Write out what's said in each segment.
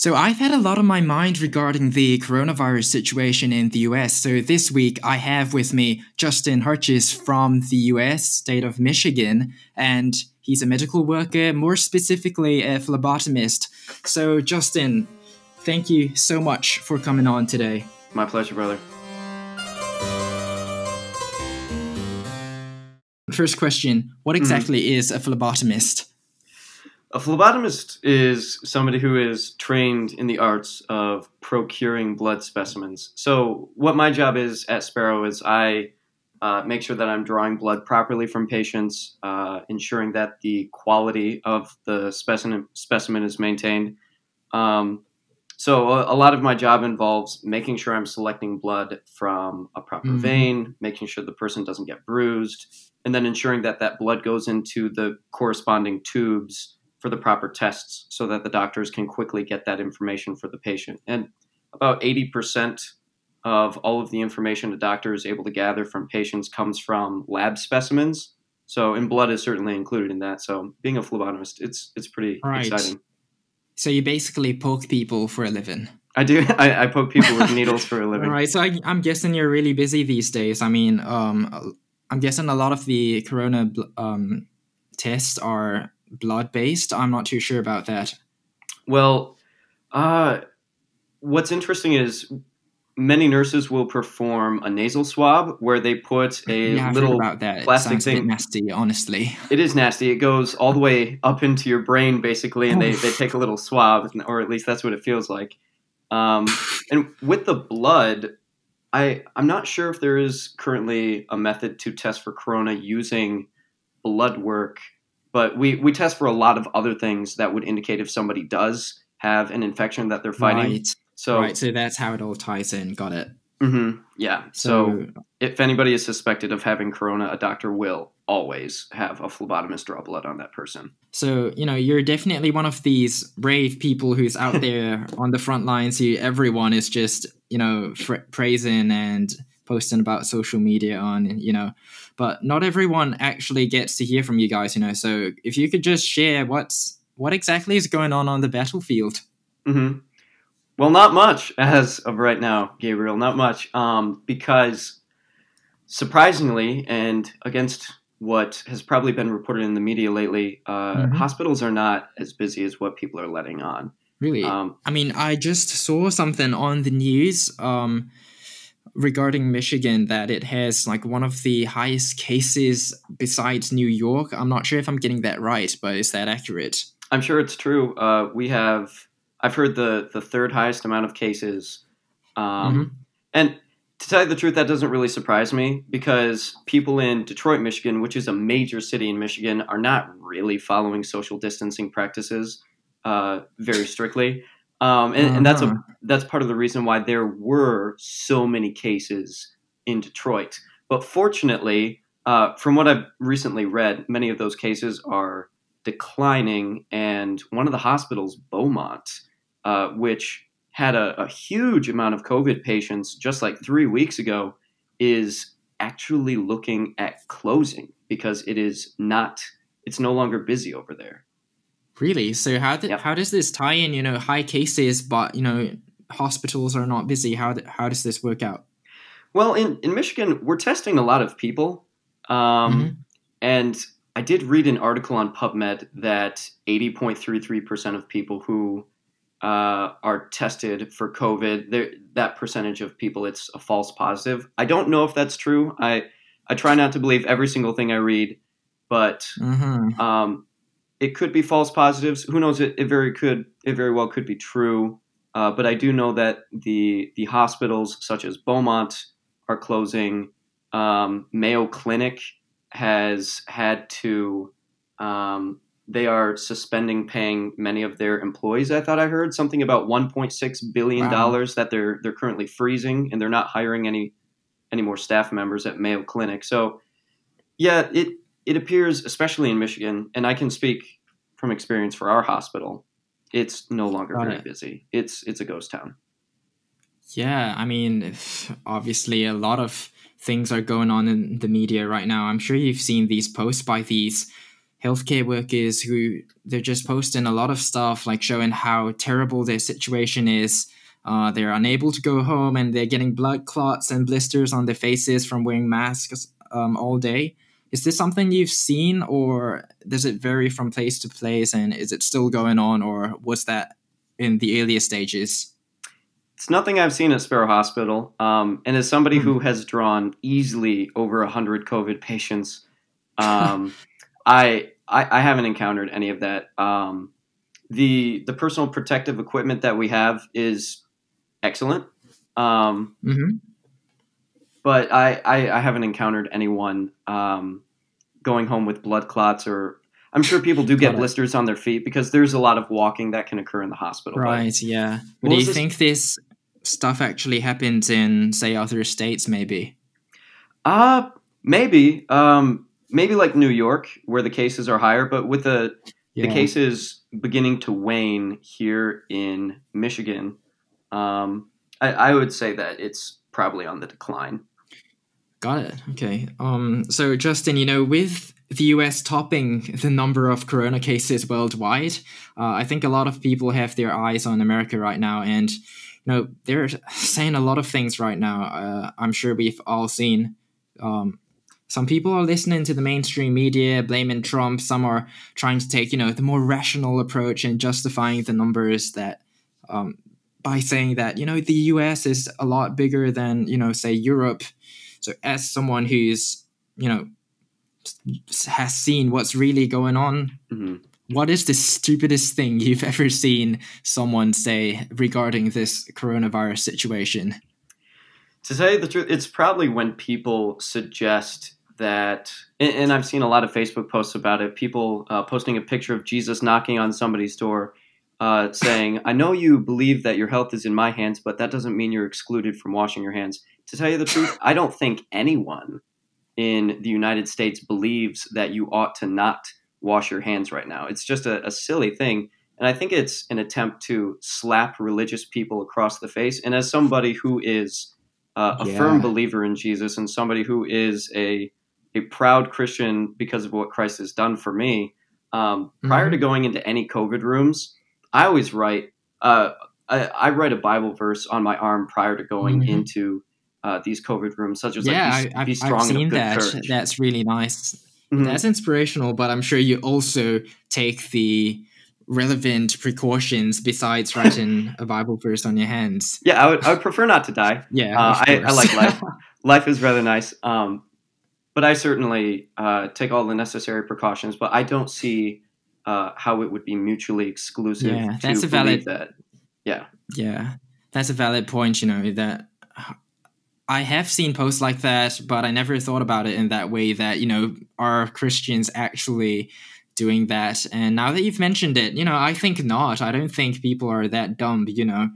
So I've had a lot on my mind regarding the coronavirus situation in the US. So this week I have with me Justin Hartges from the US, state of Michigan, and he's a medical worker, more specifically a phlebotomist. So Justin, thank you so much for coming on today. My pleasure, brother. First question, what mm-hmm. exactly mm-hmm. is a phlebotomist? A phlebotomist is somebody who is trained in the arts of procuring blood specimens. So, what my job is at Sparrow is I uh, make sure that I'm drawing blood properly from patients, uh, ensuring that the quality of the specimen specimen is maintained. Um, so, a, a, lot of my job involves making sure I'm selecting blood from a proper mm-hmm. vein, making sure the person doesn't get bruised, and then ensuring that that blood goes into the corresponding tubes for the proper tests so that the doctors can quickly get that information for the patient. And about 80% of all of the information a doctor is able to gather from patients comes from lab specimens. So, and blood is certainly included in that. So, being a phlebotomist, it's it's pretty right. exciting. So, you basically poke people for a living. I do. I, I poke people with needles for a living. All right. So, I, am guessing you're really busy these days. I mean, um, I'm guessing a lot of the corona um, tests are blood based. I'm not too sure about that. Well, uh, what's interesting is many nurses will perform a nasal swab where they put a yeah, little about that. plastic thing. nasty, honestly. It is nasty. It goes all the way up into your brain, basically, and they, they take a little swab, or at least that's what it feels like. Um, and with the blood, I I'm not sure if there is currently a method to test for corona using blood work but we, we test for a lot of other things that would indicate if somebody does have an infection that they're fighting. Right. So, right. So that's how it all ties in. Got it. Mm-hmm. Yeah. So, so, if anybody is suspected of having corona, a doctor will always have a phlebotomist draw blood on that person. So, you know, you're definitely one of these brave people who's out there on the front lines. You, everyone is just, you know, fr- praising and posting about social media on, you know, but not everyone actually gets to hear from you guys, you know. So if you could just share what's what exactly is going on on the battlefield. Mm-hmm. Well, not much as of right now, Gabriel. Not much, um, because surprisingly, and against what has probably been reported in the media lately, uh, mm-hmm. hospitals are not as busy as what people are letting on. Really? Um, I mean, I just saw something on the news. Um, regarding Michigan that it has like one of the highest cases besides New York. I'm not sure if I'm getting that right, but is that accurate? I'm sure it's true. Uh, we have, I've heard the the third highest amount of cases, um, mm-hmm. and to tell you the truth, that doesn't really surprise me because people in Detroit, Michigan, which is a major city in Michigan, are not really following social distancing practices uh, very strictly. Um, and, uh-huh. and, that's a uh-huh. that's part of the reason why there were so many cases in Detroit. But fortunately, uh, from what I've recently read, many of those cases are declining. And one of the hospitals, Beaumont, uh, which had a, a huge amount of COVID patients just like three weeks ago, is actually looking at closing because it is not it's no longer busy over there. Really? So how yep. how does this tie in? You know, high cases, but you know, hospitals are not busy. How how does this work out? Well, in in Michigan, we're testing a lot of people, um, mm-hmm. and I did read an article on PubMed that eighty point three three percent of people who uh, are tested for COVID, that percentage of people, it's a false positive. I don't know if that's true. I I try not to believe every single thing I read, but mm-hmm. um, it could be false positives. Who knows? It, it very could it very well could be true. Uh, but I do know that the the hospitals such as Beaumont are closing. Um, Mayo Clinic has had to. Um, they are suspending paying many of their employees. I thought I heard something about 1.6 billion dollars wow. that they're they're currently freezing, and they're not hiring any any more staff members at Mayo Clinic. So, yeah, it it appears, especially in Michigan, and I can speak from experience for our hospital, it's no longer Got very it. busy. It's it's a ghost town. Yeah, I mean, obviously, a lot of things are going on in the media right now. I'm sure you've seen these posts by these healthcare workers who they're just posting a lot of stuff like showing how terrible their situation is. Uh, they're unable to go home and they're getting blood clots and blisters on their faces from wearing masks um, all day. Is this something you've seen, or does it vary from place to place? And is it still going on, or was that in the earlier stages? It's nothing I've seen at Sparrow Hospital. Um, and as somebody mm-hmm. who has drawn easily over 100 COVID patients, um, I, I, I haven't encountered any of that. Um, the the personal protective equipment that we have is excellent. Um, mm-hmm but I, I, I haven't encountered anyone um, going home with blood clots or I'm sure people do get blisters on their feet because there's a lot of walking that can occur in the hospital. Right. But yeah. But do you this? think this stuff actually happens in say other states? Maybe. Uh maybe. Um, maybe like New York where the cases are higher, but with the yeah. the cases beginning to wane here in Michigan, um, I, I would say that it's probably on the decline. Got it. Okay. Um, so, Justin, you know, with the US topping the number of corona cases worldwide, uh, I think a lot of people have their eyes on America right now. And, you know, they're saying a lot of things right now. Uh, I'm sure we've all seen. Um, some people are listening to the mainstream media, blaming Trump. Some are trying to take, you know, the more rational approach and justifying the numbers that um, by saying that, you know, the US is a lot bigger than, you know, say Europe so, as someone who's, you know, has seen what's really going on, mm-hmm. what is the stupidest thing you've ever seen someone say regarding this coronavirus situation? To say the truth, it's probably when people suggest that, and, I've seen a lot of Facebook posts about it, people uh, posting a picture of Jesus knocking on somebody's door. Uh, saying, I know you believe that your health is in my hands, but that doesn't mean you're excluded from washing your hands to tell you the truth, I don't think anyone in the United States believes that you ought to not wash your hands right now. It's just a, a silly thing. And I think it's an attempt to slap religious people across the face. And as somebody who is uh, a yeah. firm believer in Jesus and somebody who is a, a proud Christian because of what Christ has done for me, um, mm-hmm. prior to going into any COVID rooms, I always write. Uh, I, I, write a Bible verse on my arm prior to going mm-hmm. into uh, these COVID rooms, such as yeah, like, be, I, be strong I've seen that. Courage. That's really nice. Mm-hmm. That's inspirational, but I'm sure you also take the relevant precautions besides writing a Bible verse on your hands. Yeah, I would, I would prefer not to die. Yeah, uh, I, I, like life. life is rather nice. Um, but I certainly uh, take all the necessary precautions. But I don't see uh, how it would be mutually exclusive. Yeah, that's a valid. That. Yeah. Yeah, that's a valid point. You know that I have seen posts like that, but I never thought about it in that way that, you know, are Christians actually doing that? And now that you've mentioned it, you know, I think not. I don't think people are that dumb, you know.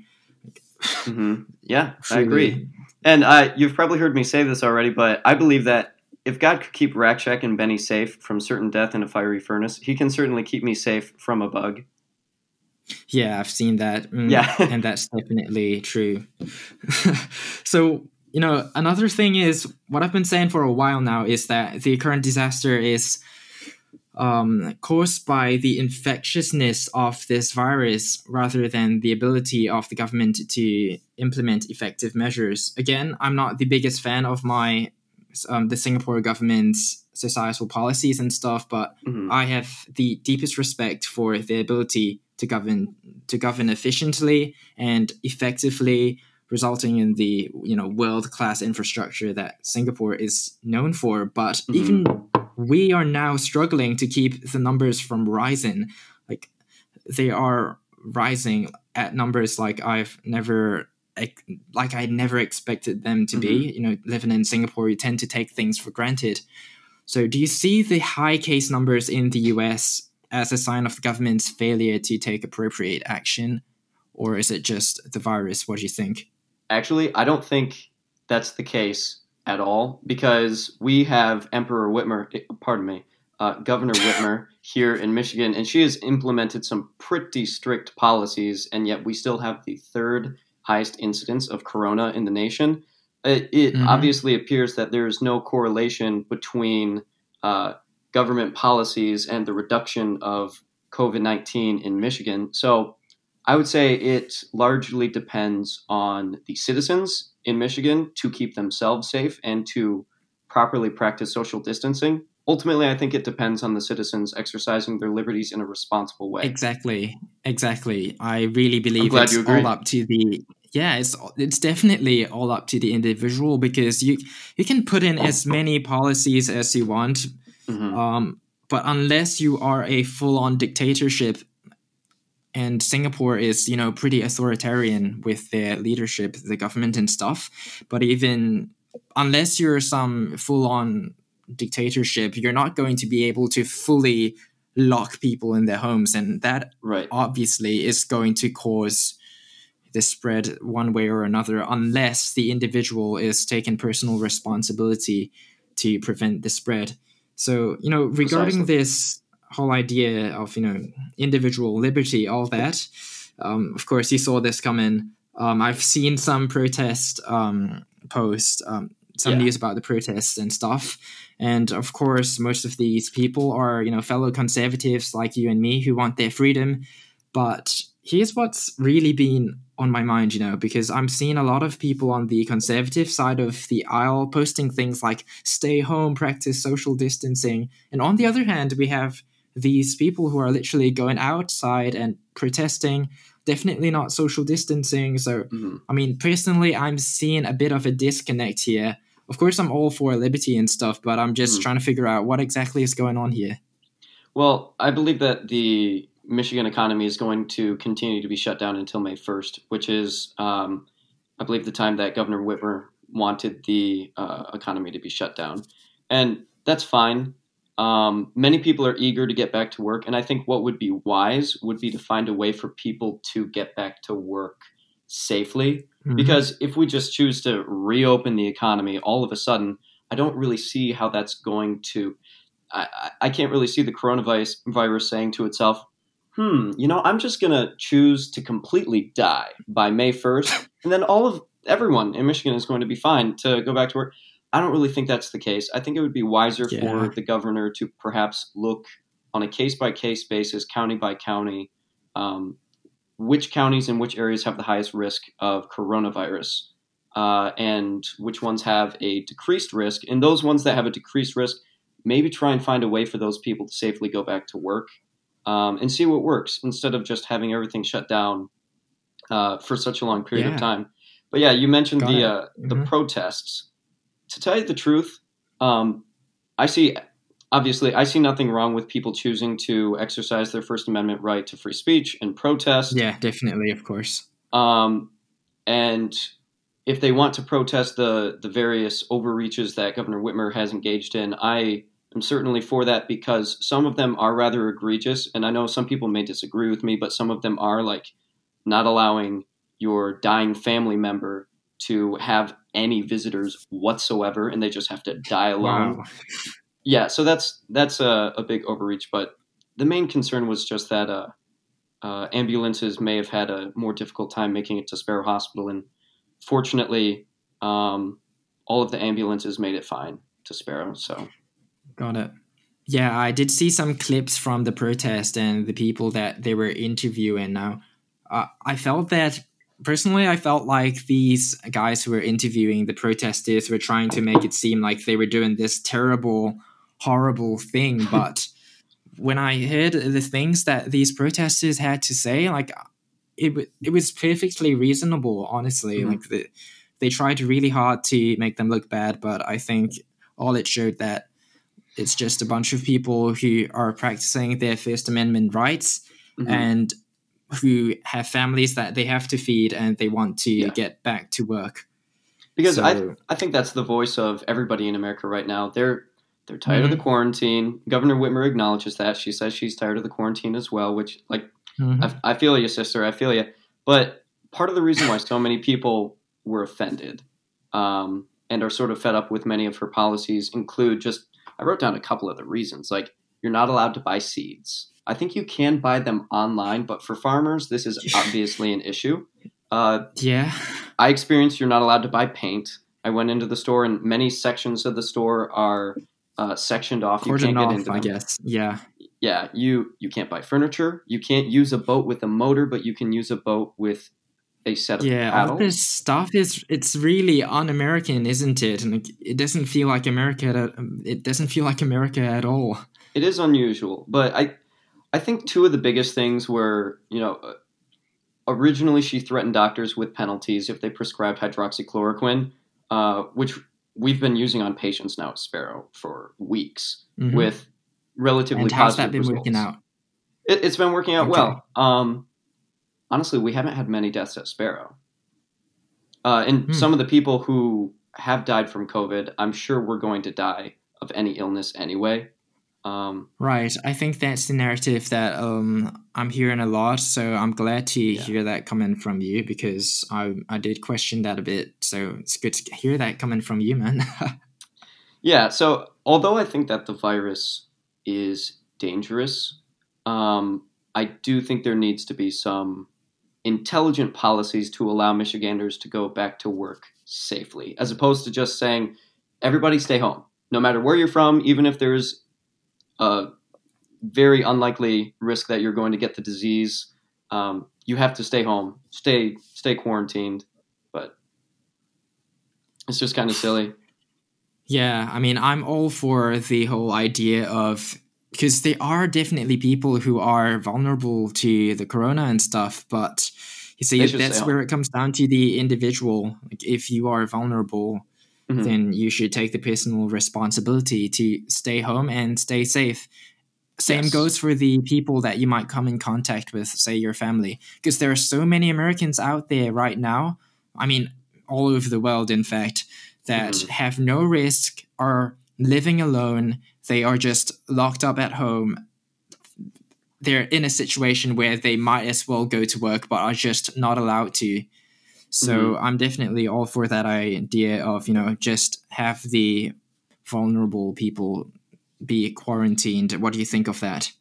Mm-hmm. Yeah, I agree. And uh, you've probably heard me say this already, but I believe that if God could keep Rakchek and Benny safe from certain death in a fiery furnace, he can certainly keep me safe from a bug. Yeah, I've seen that. Mm, yeah. and that's definitely true. so, you know, another thing is what I've been saying for a while now is that the current disaster is um, caused by the infectiousness of this virus rather than the ability of the government to implement effective measures. Again, I'm not the biggest fan of my um, the Singapore government's societal policies and stuff, but mm-hmm. I have the deepest respect for the ability to govern to govern efficiently and effectively resulting in the you know world class infrastructure that Singapore is known for. But mm-hmm. even we are now struggling to keep the numbers from rising. Like they are rising at numbers like I've never like I never expected them to mm-hmm. be. You know, living in Singapore, you tend to take things for granted. So, do you see the high case numbers in the US as a sign of the government's failure to take appropriate action? Or is it just the virus? What do you think? Actually, I don't think that's the case at all because we have Emperor Whitmer, pardon me, uh, Governor Whitmer here in Michigan, and she has implemented some pretty strict policies, and yet we still have the third highest incidence of corona in the nation. It, it mm-hmm. obviously appears that there is no correlation between uh, government policies and the reduction of COVID 19 in Michigan. So I would say it largely depends on the citizens in Michigan to keep themselves safe and to properly practice social distancing. Ultimately, I think it depends on the citizens exercising their liberties in a responsible way. Exactly, exactly. I really believe it's all up to the yeah, it's it's definitely all up to the individual because you you can put in as many policies as you want, mm-hmm. um, but unless you are a full on dictatorship, and Singapore is you know pretty authoritarian with their leadership, the government and stuff. But even unless you're some full on dictatorship, you're not going to be able to fully lock people in their homes, and that right. obviously is going to cause the spread one way or another, unless the individual is taking personal responsibility to prevent the spread. So, you know, regarding Precisely. this whole idea of, you know, individual liberty, all that, um, of course, you saw this coming. Um, I've seen some protest um, posts, um, some yeah. news about the protests and stuff. And of course, most of these people are, you know, fellow conservatives like you and me who want their freedom. But here's what's really been on my mind, you know, because I'm seeing a lot of people on the conservative side of the aisle posting things like stay home, practice social distancing. And on the other hand, we have these people who are literally going outside and protesting, definitely not social distancing. So, mm-hmm. I mean, personally, I'm seeing a bit of a disconnect here. Of course, I'm all for liberty and stuff, but I'm just mm-hmm. trying to figure out what exactly is going on here. Well, I believe that the Michigan economy is going to continue to be shut down until May 1st, which is, um, I believe, the time that Governor Whitmer wanted the uh, economy to be shut down. And that's fine. Um, many people are eager to get back to work. And I think what would be wise would be to find a way for people to get back to work safely. Mm-hmm. Because if we just choose to reopen the economy all of a sudden, I don't really see how that's going to. I, I can't really see the coronavirus virus saying to itself, hmm, you know, I'm just going to choose to completely die by May 1st, and then all of everyone in Michigan is going to be fine to go back to work. I don't really think that's the case. I think it would be wiser yeah. for the governor to perhaps look on a case by case basis, county by county, um, which counties and which areas have the highest risk of coronavirus. Uh, and which ones have a decreased risk, and those ones that have a decreased risk, maybe try and find a way for those people to safely go back to work um, and see what works instead of just having everything shut down uh, for such a long period yeah. of time. But yeah, you mentioned Got the uh, mm-hmm. the protests. To tell you the truth, um, I see obviously I see nothing wrong with people choosing to exercise their First Amendment right to free speech and protest. Yeah, definitely, of course. Um, and if they want to protest the the various overreaches that Governor Whitmer has engaged in, I I'm certainly for that because some of them are rather egregious, and I know some people may disagree with me, but some of them are like not allowing your dying family member to have any visitors whatsoever, and they just have to die alone. Wow. Yeah, so that's that's a, a, big overreach. But the main concern was just that uh, uh, ambulances may have had a more difficult time making it to Sparrow Hospital, and fortunately, um, all of the ambulances made it fine to Sparrow. So Got it. Yeah, I did see some clips from the protest and the people that they were interviewing. Now, uh, I felt that personally, I felt like these guys who were interviewing the protesters were trying to make it seem like they were doing this terrible, horrible thing. But when I heard the things that these protesters had to say, like it, it was perfectly reasonable. Honestly, mm-hmm. like the, they tried really hard to make them look bad, but I think all it showed that it's just a bunch of people who are practicing their First Amendment rights mm-hmm. and who have families that they have to feed and they want to yeah. get back to work. Because so, I, I think that's the voice of everybody in America right now. They're they're tired mm-hmm. of the mm-hmm. quarantine. Governor Whitmer acknowledges that. She says she's tired of the quarantine as well. Which, like, mm-hmm. I, I feel you, sister. I feel you. But part of the reason why so many people were offended um, and are sort of fed up with many of her policies include just I wrote down a couple of the reasons. Like you're not allowed to buy seeds. I think you can buy them online, but for farmers, this is obviously an issue. Uh, yeah. I experienced you're not allowed to buy paint. I went into the store, and many sections of the store are uh, sectioned off. You can't off, get into I guess. Yeah. Yeah, you you can't buy furniture. You can't use a boat with a motor, but you can use a boat with a set of Yeah, all this stuff is it's really un-American, isn't it? And it doesn't feel like America. It doesn't feel like America at all. It is unusual, but I I think two of the biggest things were you know uh, originally she threatened doctors with penalties if they prescribed hydroxychloroquine, uh, which we've been using on patients now at Sparrow for weeks Mhm. with relatively and how's positive that been results. working out? It, it's been working out Okay. well. Um, honestly, we haven't had many deaths at Sparrow. Uh, and Hmm. some of the people who have died from COVID, I'm sure we're going to die of any illness anyway. Um, Right. I think that's the narrative that um, I'm hearing a lot. So I'm glad to Yeah. hear that coming from you because I I did question that a bit. So it's good to hear that coming from you, man. yeah, so although I think that the virus is dangerous, um, I do think there needs to be some intelligent policies to allow Michiganders to go back to work safely, as opposed to just saying, everybody stay home, no matter where you're from, even if there's a very unlikely risk that you're going to get the disease. Um, you have to stay home, stay stay quarantined, but it's just kind of silly. Yeah, I mean, I'm all for the whole idea of because there are definitely people who are vulnerable to the corona and stuff, but you see, that's where it comes down to the individual. Like, if you are vulnerable, Mhm. then you should take the personal responsibility to stay home and stay safe. Same Yes. goes for the people that you might come in contact with, say your family, because there are so many Americans out there right now. I mean, all over the world, in fact, that Mhm. have no risk, are living alone. They are just locked up at home. They're in a situation where they might as well go to work, but are just not allowed to. So mm-hmm. I'm definitely all for that idea of, you know, just have the vulnerable people be quarantined. What do you think of that?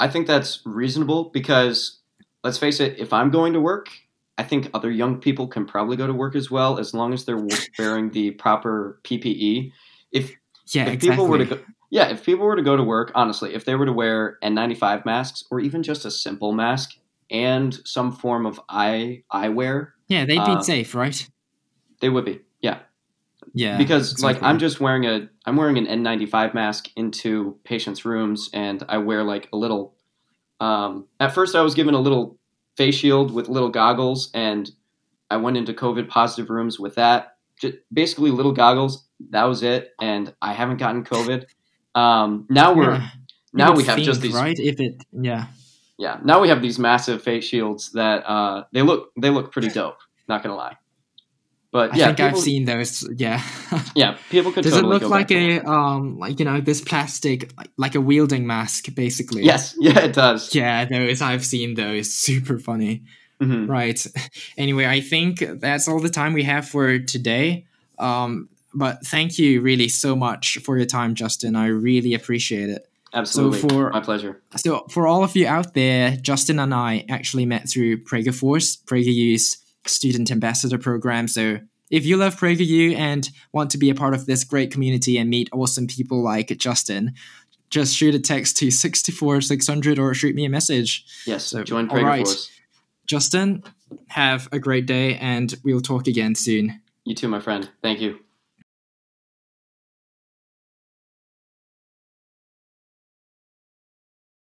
I think that's reasonable because let's face it, if I'm going to work, I think other young people can probably go to work as well as long as they're wearing the proper PPE. If Yeah, if exactly. people were to go, yeah, if people were to go to work, honestly, if they were to wear N95 masks or even just a simple mask and some form of eye eyewear, yeah, they'd be uh, safe, right? they would be. Yeah, Yeah, because like. I'm just wearing a I'm wearing an N95 mask into patients' rooms, and I wear like a little. Um, at first, I was given a little face shield with little goggles, and I went into COVID positive rooms with that. Just basically little goggles. That was it, and I haven't gotten COVID. Um, now we're Yeah, now we have just think, these right. If it, yeah, yeah now we have these massive face shields that uh, they look they look pretty dope. Not gonna lie, but I yeah, think I've seen those. Yeah. yeah people could Does totally it look like a um like you know this plastic like, like a wielding mask basically? yes yeah it does Yeah, those I've seen those. Super funny. Mhm. Right. Anyway, I think that's all the time we have for today. Um, but thank you really so much for your time, Justin. I really appreciate it. Absolutely. So for- My pleasure. So, for all of you out there, Justin and I actually met through PragerForce, PragerU's student ambassador program. So, if you love PragerU and want to be a part of this great community and meet awesome people like Justin, just shoot a text to 64600 or shoot me a message. Yes. So, join all Prager right. Justin, have a great day and we'll talk again soon. You too, my friend. Thank you.